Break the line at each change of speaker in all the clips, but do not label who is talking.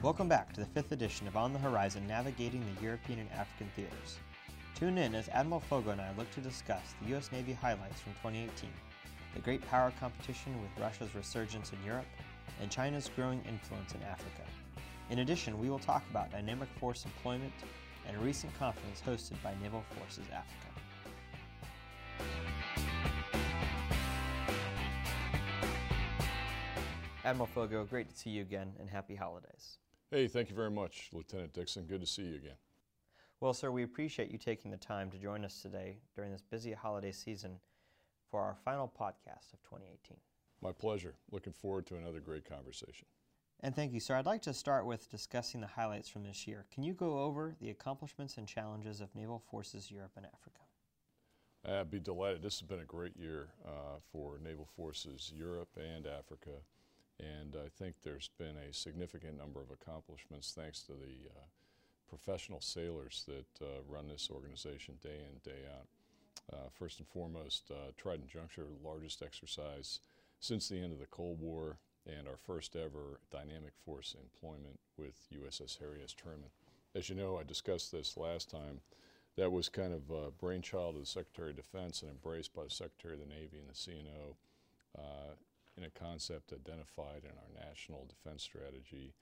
Welcome back to the fifth edition of On the Horizon Navigating the European and African Theaters. Tune in as Admiral Foggo and I look to discuss the U.S. Navy highlights from 2018, the great power competition with Russia's resurgence in Europe, and China's growing influence in Africa. In addition, we will talk about dynamic force employment and a recent conference hosted by Naval Forces Africa. Admiral Foggo, great to see you again and happy holidays.
Hey, thank you very much, Lieutenant Dixon. Good to see you again.
Well, sir, we appreciate you taking the time to join us today during this busy holiday season for our final podcast of 2018.
My pleasure. Looking forward to another great conversation.
And thank you, sir. I'd like to start with discussing the highlights from this year. Can you go over the accomplishments and challenges of Naval Forces Europe and Africa?
I'd be delighted. This has been a great year uh, for Naval Forces Europe and Africa, and I think there's been a significant number of accomplishments thanks to the uh, professional sailors that uh, run this organization day in, day out. Uh, first and foremost, uh, Trident Juncture, largest exercise since the end of the Cold War and our first ever dynamic force employment with USS Harry S. Truman. As you know, I discussed this last time. That was kind of a brainchild of the Secretary of Defense and embraced by the Secretary of the Navy and the CNO uh, in a concept identified in our national defense strategy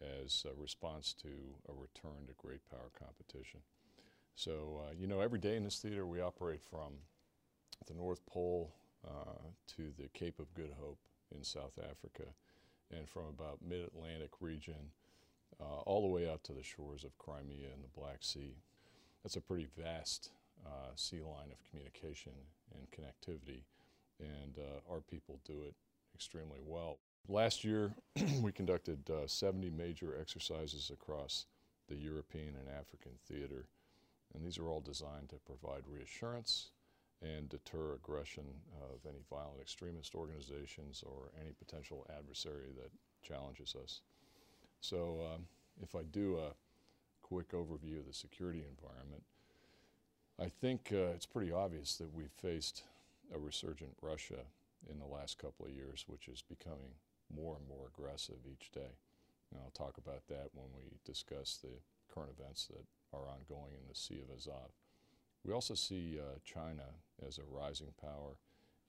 as a response to a return to great power competition. So, uh, you know, every day in this theater we operate from the North Pole uh, to the Cape of Good Hope in South Africa and from about mid-Atlantic region uh, all the way out to the shores of Crimea and the Black Sea. That's a pretty vast uh, sea line of communication and connectivity and uh, our people do it extremely well. Last year we conducted uh, 70 major exercises across the European and African theater and these are all designed to provide reassurance and deter aggression of any violent extremist organizations or any potential adversary that challenges us. So um, if I do a quick overview of the security environment, I think uh, it's pretty obvious that we've faced a resurgent Russia in the last couple of years, which is becoming more and more aggressive each day. And I'll talk about that when we discuss the current events that are ongoing in the Sea of Azov. We also see uh, China as a rising power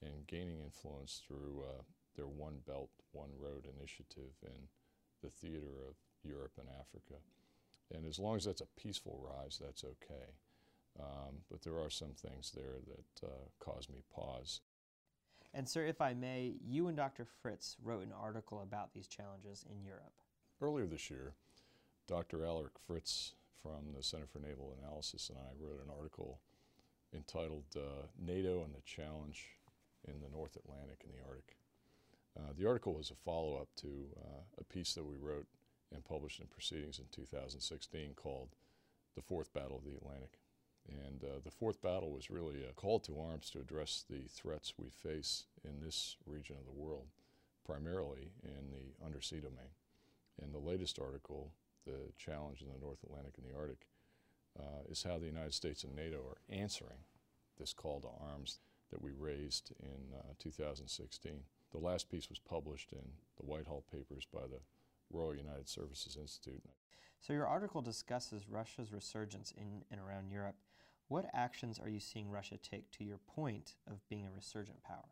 and gaining influence through uh, their One Belt, One Road initiative in the theater of Europe and Africa. And as long as that's a peaceful rise, that's okay. Um, but there are some things there that uh, cause me pause.
And, sir, if I may, you and Dr. Fritz wrote an article about these challenges in Europe.
Earlier this year, Dr. Alarik Fritz from the Center for Naval Analysis and I wrote an article entitled uh, NATO and the Challenge in the North Atlantic and the Arctic. Uh, the article was a follow-up to uh, a piece that we wrote and published in Proceedings in 2016 called The Fourth Battle of the Atlantic. And uh, the fourth battle was really a call to arms to address the threats we face in this region of the world, primarily in the undersea domain. And the latest article the challenge in the North Atlantic and the Arctic uh, is how the United States and NATO are answering this call to arms that we raised in uh, 2016. The last piece was published in the Whitehall Papers by the Royal United Services Institute.
So your article discusses Russia's resurgence in and around Europe. What actions are you seeing Russia take to your point of being a resurgent power?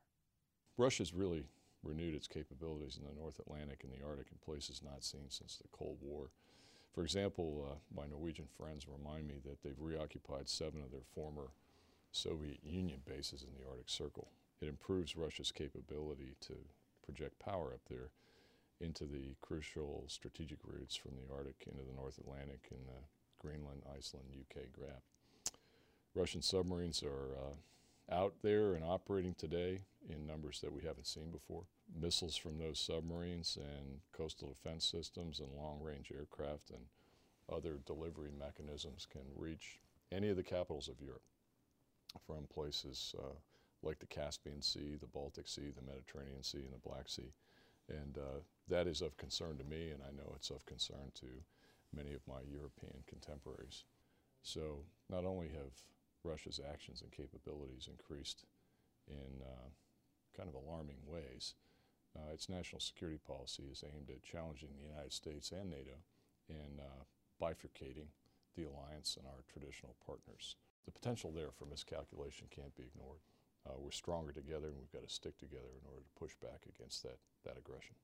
Russia's really renewed its capabilities in the North Atlantic and the Arctic in places not seen since the Cold War. For example, uh, my Norwegian friends remind me that they've reoccupied seven of their former Soviet Union bases in the Arctic Circle. It improves Russia's capability to project power up there into the crucial strategic routes from the Arctic into the North Atlantic and the Greenland, Iceland, UK gap. Russian submarines are uh, out there and operating today in numbers that we haven't seen before. Missiles from those submarines and coastal defense systems and long-range aircraft and other delivery mechanisms can reach any of the capitals of Europe from places uh, like the Caspian Sea, the Baltic Sea, the Mediterranean Sea, and the Black Sea. And uh, that is of concern to me, and I know it's of concern to many of my European contemporaries. So not only have Russia's actions and capabilities increased in uh, kind of alarming ways. Uh, its national security policy is aimed at challenging the United States and NATO in uh, bifurcating the alliance and our traditional partners. The potential there for miscalculation can't be ignored. Uh, we're stronger together and we've got to stick together in order to push back against that, that aggression.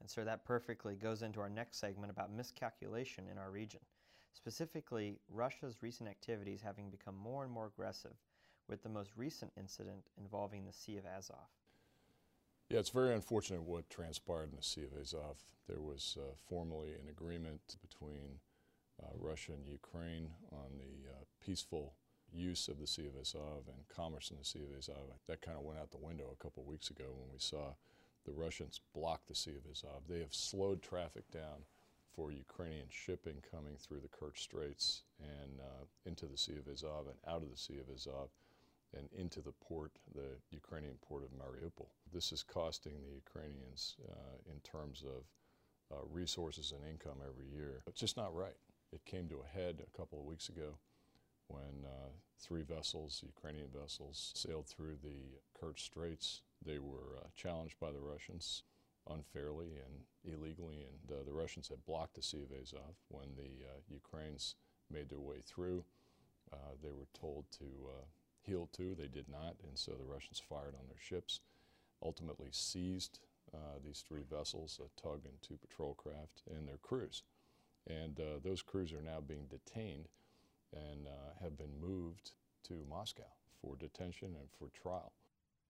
And sir, that perfectly goes into our next segment about miscalculation in our region. Specifically, Russia's recent activities having become more and more aggressive, with the most recent incident involving the Sea of Azov.
Yeah, it's very unfortunate what transpired in the Sea of Azov. There was uh, formally an agreement between uh, Russia and Ukraine on the uh, peaceful use of the Sea of Azov and commerce in the Sea of Azov. That kind of went out the window a couple weeks ago when we saw the Russians block the Sea of Azov. They have slowed traffic down for Ukrainian shipping coming through the Kerch Straits and uh, into the Sea of Azov and out of the Sea of Azov and into the port, the Ukrainian port of Mariupol. This is costing the Ukrainians uh, in terms of uh, resources and income every year. It's just not right. It came to a head a couple of weeks ago when uh, three vessels, Ukrainian vessels, sailed through the Kerch Straits. They were uh, challenged by the Russians unfairly and illegally, and uh, the Russians had blocked the Sea of Azov. When the uh, Ukrainians made their way through, uh, they were told to uh, heel to. They did not, and so the Russians fired on their ships, ultimately seized these three vessels, a tug and two patrol craft, and their crews. And those crews are now being detained and uh, have been moved to Moscow for detention and for trial.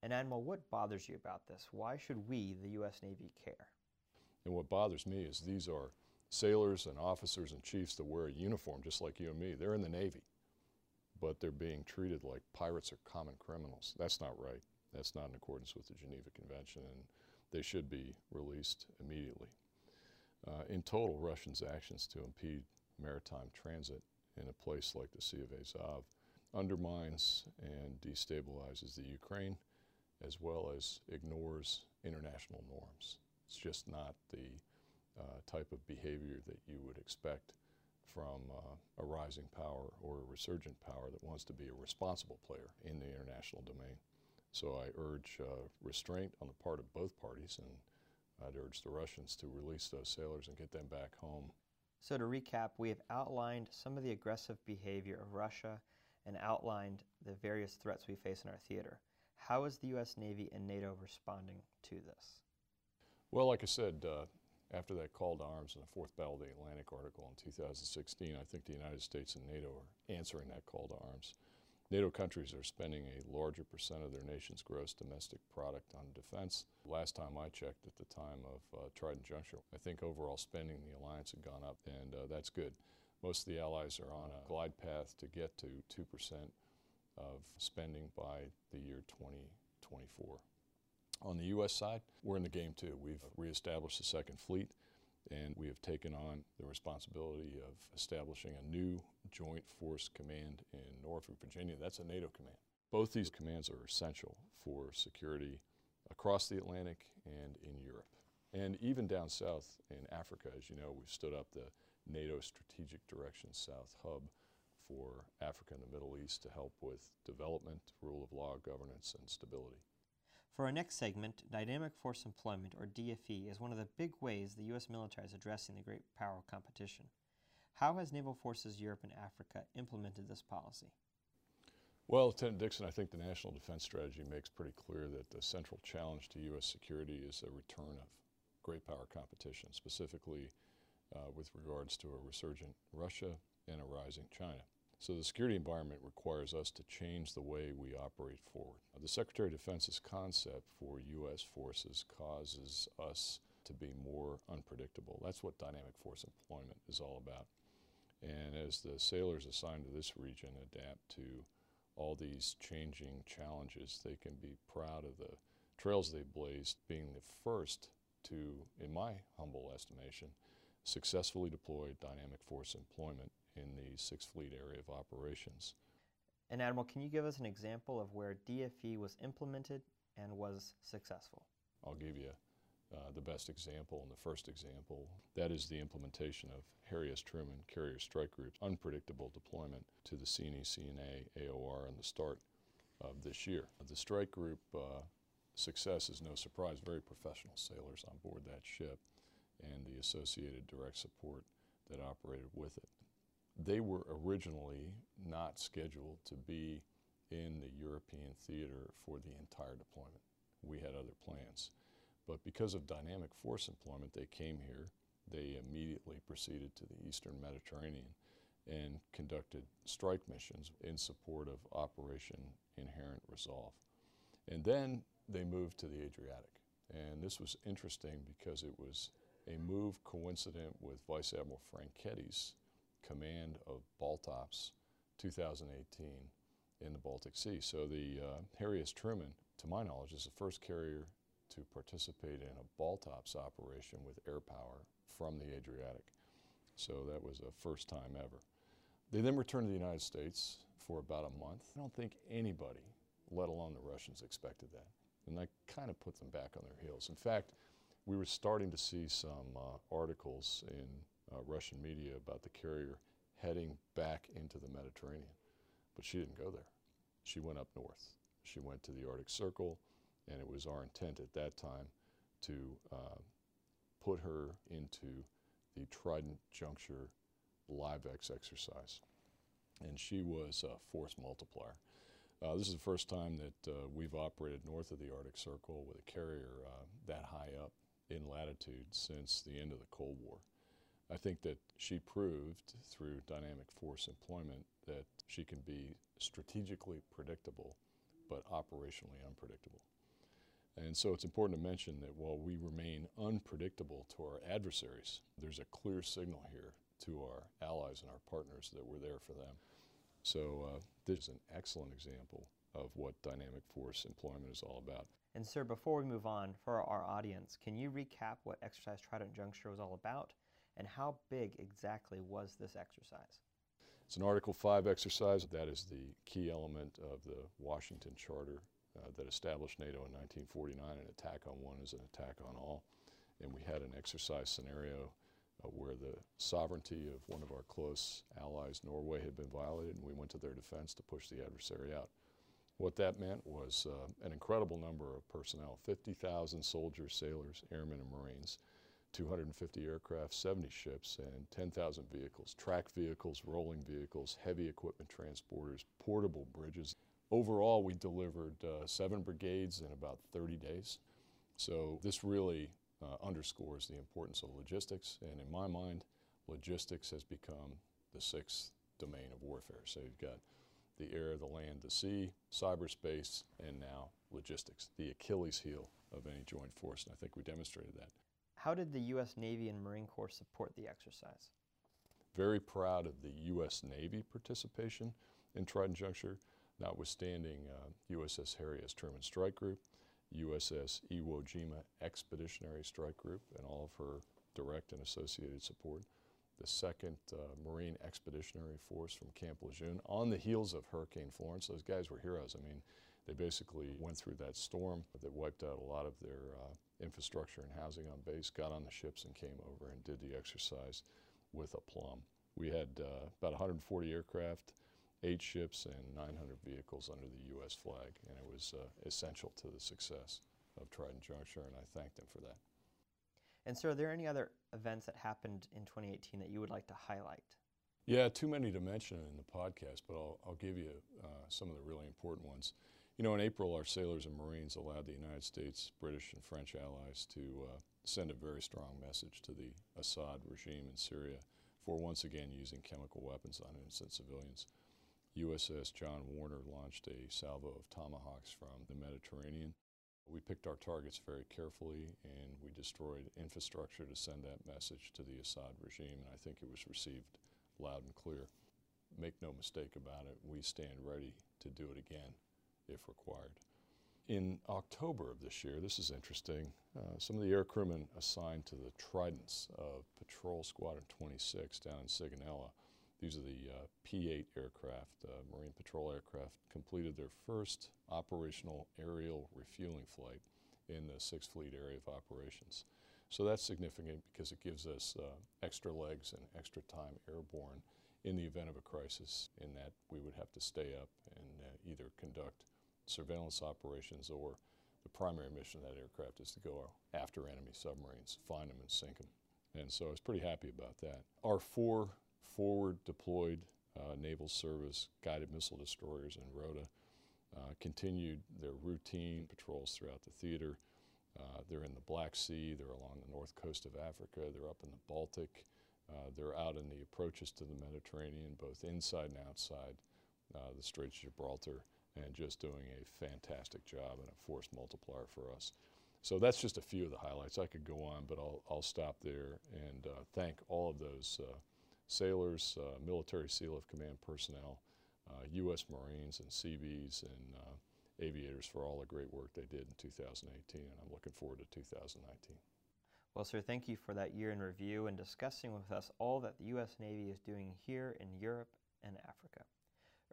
And Admiral, what bothers you about this? Why should we, the U.S. Navy, care?
And what bothers me is these are sailors and officers and chiefs that wear a uniform just like you and me. They're in the Navy, but they're being treated like pirates or common criminals. That's not right. That's not in accordance with the Geneva Convention, and they should be released immediately. Uh, in total, Russians' actions to impede maritime transit in a place like the Sea of Azov undermines and destabilizes the Ukraine as well as ignores international norms. It's just not the uh, type of behavior that you would expect from uh, a rising power or a resurgent power that wants to be a responsible player in the international domain. So I urge uh, restraint on the part of both parties, and I'd urge the Russians to release those sailors and get them back home
so to recap, we have outlined some of the aggressive behavior of Russia and outlined the various threats we face in our theater. How is the U.S. Navy and NATO responding to this?
Well, like I said, uh, after that call to arms in the Fourth Battle of the Atlantic article in 2016, I think the United States and NATO are answering that call to arms. NATO countries are spending a larger percent of their nation's gross domestic product on defense. Last time I checked at the time of uh, Trident Juncture, I think overall spending in the alliance had gone up, and uh, that's good. Most of the allies are on a glide path to get to 2% of spending by the year 2024. On the U.S. side, we're in the game too. We've reestablished the Second Fleet and we have taken on the responsibility of establishing a new Joint Force Command in Norfolk, Virginia. That's a NATO command. Both these commands are essential for security across the Atlantic and in Europe. And even down south in Africa, as you know, we've stood up the NATO Strategic Direction South Hub for Africa and the Middle East to help with development, rule of law, governance, and stability.
For our next segment, Dynamic Force Employment, or DFE, is one of the big ways the U.S. military is addressing the great power competition. How has Naval Forces Europe and Africa implemented this policy?
Well, Lieutenant Dixon, I think the National Defense Strategy makes pretty clear that the central challenge to U.S. security is a return of great power competition, specifically uh, with regards to a resurgent Russia and a rising China. So the security environment requires us to change the way we operate forward. The Secretary of Defense's concept for U.S. forces causes us to be more unpredictable. That's what dynamic force employment is all about. And as the sailors assigned to this region adapt to all these changing challenges, they can be proud of the trails they blazed, being the first to, in my humble estimation, successfully deploy dynamic force employment in the Sixth Fleet area of operations.
And Admiral, can you give us an example of where DFE was implemented and was successful?
I'll give you uh, the best example and the first example. That is the implementation of Harry S. Truman Carrier Strike Group's unpredictable deployment to the CNE, CNA, AOR in the start of this year. The strike group uh, success is no surprise, very professional sailors on board that ship and the associated direct support that operated with it. They were originally not scheduled to be in the European theater for the entire deployment. We had other plans. But because of dynamic force employment, they came here. They immediately proceeded to the eastern Mediterranean and conducted strike missions in support of Operation Inherent Resolve. And then they moved to the Adriatic. And this was interesting because it was a move coincident with Vice Admiral Franchetti's command of Baltops 2018 in the Baltic Sea. So the uh, Harry S. Truman, to my knowledge, is the first carrier to participate in a Baltops operation with air power from the Adriatic. So that was a first time ever. They then returned to the United States for about a month. I don't think anybody, let alone the Russians, expected that. And that kind of put them back on their heels. In fact, we were starting to see some uh, articles in uh, Russian media about the carrier heading back into the Mediterranean. But she didn't go there. She went up north. She went to the Arctic Circle, and it was our intent at that time to uh, put her into the Trident Juncture LIVEX exercise. And she was a force multiplier. Uh, this is the first time that uh, we've operated north of the Arctic Circle with a carrier uh, that high up in latitude since the end of the Cold War. I think that she proved through dynamic force employment that she can be strategically predictable but operationally unpredictable. And so it's important to mention that while we remain unpredictable to our adversaries, there's a clear signal here to our allies and our partners that we're there for them. So uh, this is an excellent example of what dynamic force employment is all about.
And sir, before we move on, for our audience, can you recap what Exercise Trident Juncture was all about and how big exactly was this exercise?
It's an Article 5 exercise. That is the key element of the Washington Charter uh, that established NATO in 1949. An attack on one is an attack on all. And we had an exercise scenario uh, where the sovereignty of one of our close allies, Norway, had been violated, and we went to their defense to push the adversary out. What that meant was uh, an incredible number of personnel 50,000 soldiers, sailors, airmen, and Marines, 250 aircraft, 70 ships, and 10,000 vehicles track vehicles, rolling vehicles, heavy equipment transporters, portable bridges. Overall, we delivered uh, seven brigades in about 30 days. So this really uh, underscores the importance of logistics. And in my mind, logistics has become the sixth domain of warfare. So you've got the air, the land, the sea, cyberspace, and now logistics, the Achilles heel of any joint force. And I think we demonstrated that.
How did the U.S. Navy and Marine Corps support the exercise?
Very proud of the U.S. Navy participation in Trident Juncture, notwithstanding uh, USS Harry S. Truman Strike Group, USS Iwo Jima Expeditionary Strike Group, and all of her direct and associated support the second uh, Marine Expeditionary Force from Camp Lejeune on the heels of Hurricane Florence. Those guys were heroes. I mean, they basically went through that storm that wiped out a lot of their uh, infrastructure and housing on base, got on the ships and came over and did the exercise with aplomb. We had uh, about 140 aircraft, eight ships, and 900 vehicles under the U.S. flag, and it was uh, essential to the success of Trident Juncture, and I thank them for that.
And so, are there any other events that happened in 2018 that you would like to highlight?
Yeah, too many to mention in the podcast, but I'll, I'll give you uh, some of the really important ones. You know, in April, our sailors and Marines allowed the United States, British, and French allies to uh, send a very strong message to the Assad regime in Syria for once again using chemical weapons on innocent civilians. USS John Warner launched a salvo of tomahawks from the Mediterranean we picked our targets very carefully and we destroyed infrastructure to send that message to the Assad regime, and I think it was received loud and clear. Make no mistake about it, we stand ready to do it again if required. In October of this year, this is interesting, uh, some of the air crewmen assigned to the Tridents of Patrol Squadron 26 down in Sigonella these are the uh, P-8 aircraft, uh, Marine Patrol aircraft, completed their first operational aerial refueling flight in the Sixth Fleet area of operations. So that's significant because it gives us uh, extra legs and extra time airborne in the event of a crisis in that we would have to stay up and uh, either conduct surveillance operations or the primary mission of that aircraft is to go after enemy submarines, find them and sink them. And so I was pretty happy about that. Our four forward deployed uh, naval service guided missile destroyers in Rota uh, continued their routine patrols throughout the theater. Uh, they're in the Black Sea, they're along the north coast of Africa, they're up in the Baltic, uh, they're out in the approaches to the Mediterranean, both inside and outside uh, the Straits of Gibraltar, and just doing a fantastic job and a force multiplier for us. So that's just a few of the highlights. I could go on, but I'll, I'll stop there and uh, thank all of those uh, sailors, uh, military Sealift Command personnel, U.S. Marines and Seabees and aviators for all the great work they did in 2018, and I'm looking forward to 2019.
Well, sir, thank you for that year in review and discussing with us all that the U.S. Navy is doing here in Europe and Africa.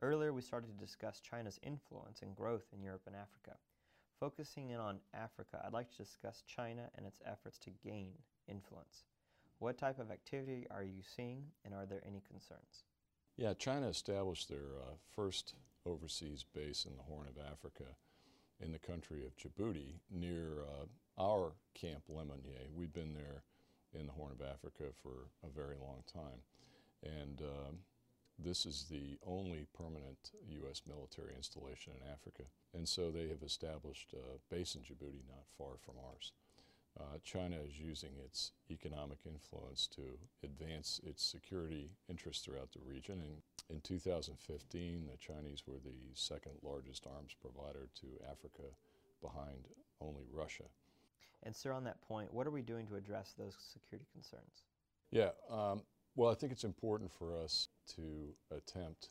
Earlier, we started to discuss China's influence and growth in Europe and Africa. Focusing in on Africa, I'd like to discuss China and its efforts to gain influence. What type of activity are you seeing, and are there any concerns?
Yeah, China established their uh, first overseas base in the Horn of Africa in the country of Djibouti near uh, our Camp Lemonnier. We've been there in the Horn of Africa for a very long time. And uh, this is the only permanent U.S. military installation in Africa. And so they have established a base in Djibouti not far from ours. Uh, China is using its economic influence to advance its security interests throughout the region. And in 2015, the Chinese were the second largest arms provider to Africa behind only Russia.
And, sir, on that point, what are we doing to address those security concerns?
Yeah, um, well, I think it's important for us to attempt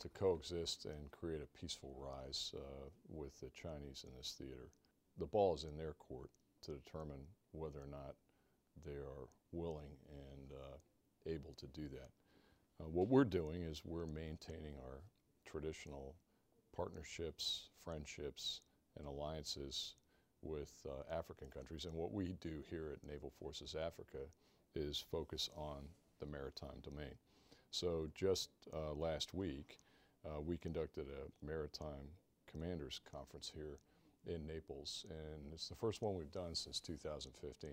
to coexist and create a peaceful rise uh, with the Chinese in this theater. The ball is in their court to determine whether or not they are willing and uh, able to do that. Uh, what we're doing is we're maintaining our traditional partnerships, friendships, and alliances with uh, African countries. And what we do here at Naval Forces Africa is focus on the maritime domain. So just uh, last week, uh, we conducted a maritime commanders conference here in Naples, and it's the first one we've done since 2015.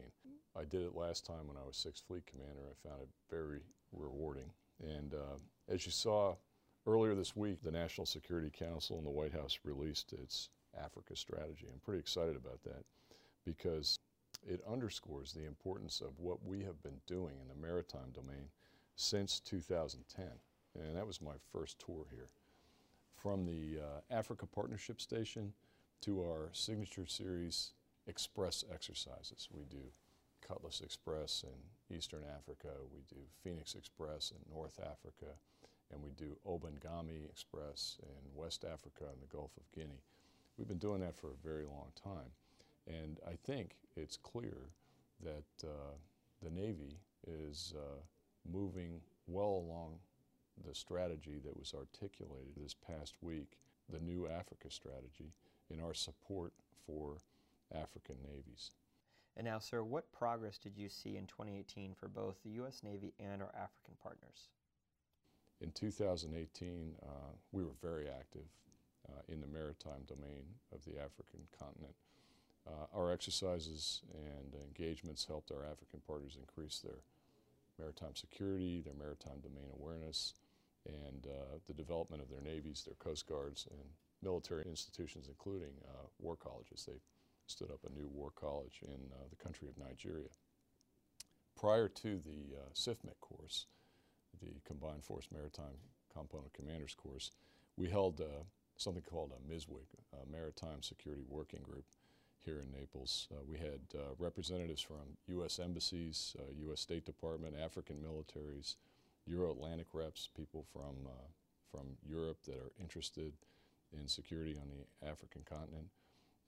I did it last time when I was Sixth Fleet Commander. I found it very rewarding. And uh, as you saw earlier this week, the National Security Council and the White House released its Africa strategy. I'm pretty excited about that because it underscores the importance of what we have been doing in the maritime domain since 2010. And that was my first tour here. From the uh, Africa Partnership Station to our signature series express exercises. We do Cutlass Express in Eastern Africa, we do Phoenix Express in North Africa, and we do Obangame Express in West Africa and the Gulf of Guinea. We've been doing that for a very long time. And I think it's clear that uh, the Navy is uh, moving well along the strategy that was articulated this past week, the new Africa strategy, in our support for African navies.
And now, sir, what progress did you see in 2018 for both the U.S. Navy and our African partners?
In 2018, uh, we were very active uh, in the maritime domain of the African continent. Uh, our exercises and engagements helped our African partners increase their maritime security, their maritime domain awareness, and uh, the development of their navies, their coast guards, and military institutions, including uh, war colleges. They stood up a new war college in uh, the country of Nigeria. Prior to the uh, CIFMC course, the Combined Force Maritime Component Commanders course, we held uh, something called a MISWIG, a Maritime Security Working Group, here in Naples. Uh, we had uh, representatives from U.S. embassies, U.S. Uh, State Department, African militaries, Euro-Atlantic reps, people from, uh, from Europe that are interested in security on the African continent.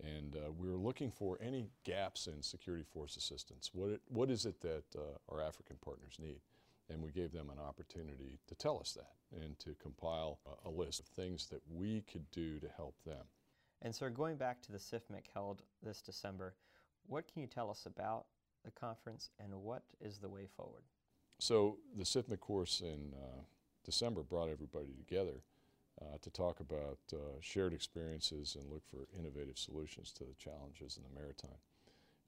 And uh, we were looking for any gaps in security force assistance. What, it, what is it that our African partners need? And we gave them an opportunity to tell us that and to compile a, a list of things that we could do to help them.
And so, going back to the CIFMC held this December, what can you tell us about the conference and what is the way forward?
So, the CIFMC course in uh, December brought everybody together uh, to talk about uh, shared experiences and look for innovative solutions to the challenges in the maritime.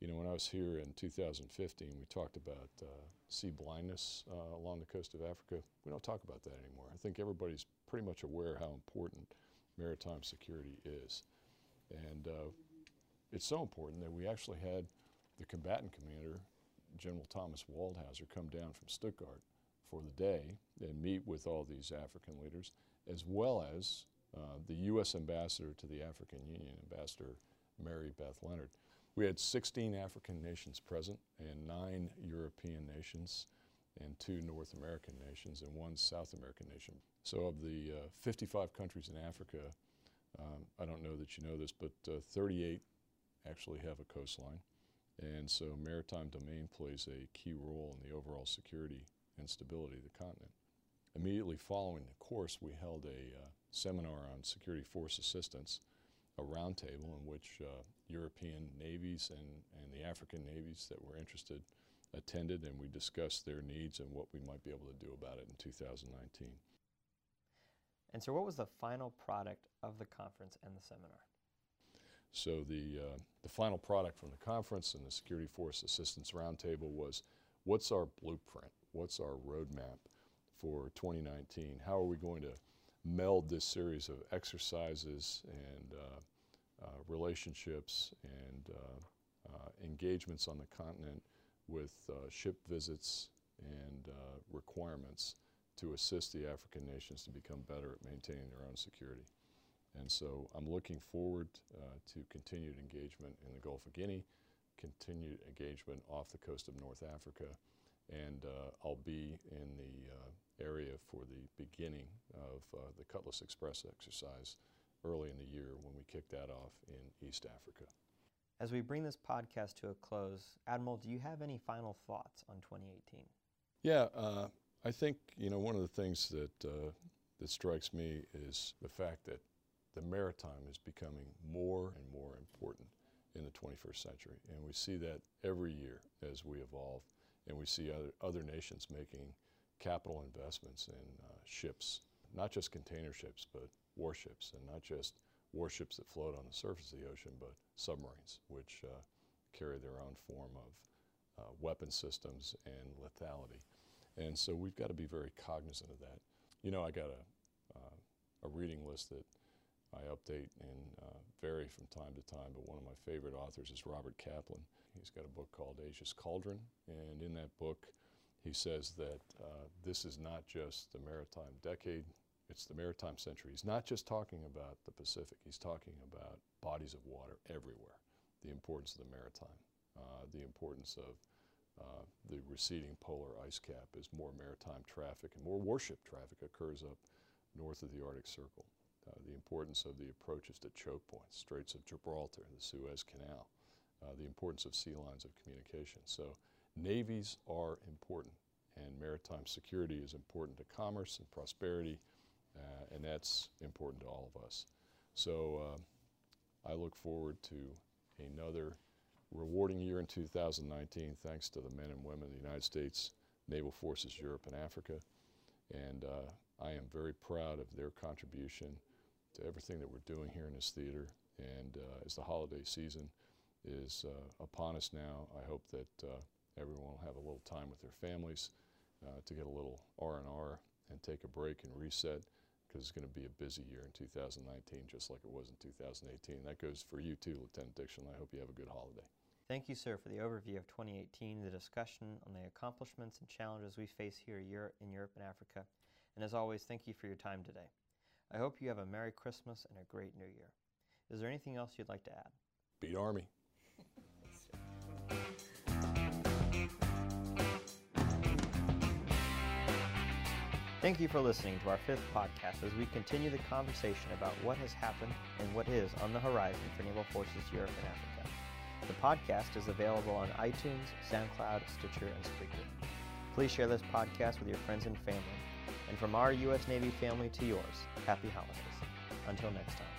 You know, when I was here in 2015, we talked about uh, sea blindness uh, along the coast of Africa. We don't talk about that anymore. I think everybody's pretty much aware how important maritime security is. And uh, it's so important that we actually had the combatant commander, General Thomas Waldhauser, come down from Stuttgart for the day and meet with all these African leaders, as well as uh, the U.S. ambassador to the African Union, Ambassador Mary Beth Leonard. We had 16 African nations present and nine European nations and two North American nations and one South American nation. So of the uh, 55 countries in Africa, um, I don't know that you know this, but uh, 38 actually have a coastline. And so maritime domain plays a key role in the overall security and stability of the continent. Immediately following the course, we held a uh, seminar on security force assistance, a roundtable in which uh, European navies and, and the African navies that were interested attended, and we discussed their needs and what we might be able to do about it in 2019.
And so, what was the final product of the conference and the seminar?
So, the, uh, the final product from the conference and the Security Force Assistance Roundtable was what's our blueprint? What's our roadmap for 2019? How are we going to meld this series of exercises and uh, uh, relationships and uh, uh, engagements on the continent with uh, ship visits and requirements to assist the African nations to become better at maintaining their own security. And so I'm looking forward uh, to continued engagement in the Gulf of Guinea, continued engagement off the coast of North Africa, and uh, I'll be in the uh, area for the beginning of uh, the Cutlass Express exercise early in the year when we kick that off in East Africa.
As we bring this podcast to a close, Admiral, do you have any final thoughts on 2018?
Yeah, uh, I think you know one of the things that uh, that strikes me is the fact that the maritime is becoming more and more important in the 21st century, and we see that every year as we evolve, and we see other other nations making capital investments in uh, ships, not just container ships, but warships, and not just warships that float on the surface of the ocean, but submarines, which uh, carry their own form of uh, weapon systems and lethality. And so we've got to be very cognizant of that. You know, I got a, uh, a reading list that I update and uh, vary from time to time, but one of my favorite authors is Robert Kaplan. He's got a book called Asia's Cauldron, and in that book, he says that uh, this is not just the maritime decade, it's the maritime century. He's not just talking about the Pacific, he's talking about bodies of water everywhere, the importance of the maritime, uh, the importance of uh, the receding polar ice cap as more maritime traffic and more warship traffic occurs up north of the Arctic Circle. Uh, the importance of the approaches to choke points, Straits of Gibraltar, the Suez Canal, uh, the importance of sea lines of communication. So navies are important and maritime security is important to commerce and prosperity uh, and that's important to all of us. So uh, I look forward to another rewarding year in 2019 thanks to the men and women of the United States Naval Forces Europe and Africa. And uh, I am very proud of their contribution to everything that we're doing here in this theater. And uh, as the holiday season is uh, upon us now, I hope that uh, everyone will have a little time with their families uh, to get a little R&R and take a break and reset because it's going to be a busy year in 2019 just like it was in 2018. That goes for you too, Lieutenant Dixon. I hope you have a good holiday.
Thank you, sir, for the overview of 2018, the discussion on the accomplishments and challenges we face here in Europe and Africa. And as always, thank you for your time today. I hope you have a Merry Christmas and a great New Year. Is there anything else you'd like to add?
Beat Army.
Thank you for listening to our fifth podcast as we continue the conversation about what has happened and what is on the horizon for Naval Forces Europe and Africa. The podcast is available on iTunes, SoundCloud, Stitcher, and Spreaker. Please share this podcast with your friends and family. And from our U.S. Navy family to yours, happy holidays. Until next time.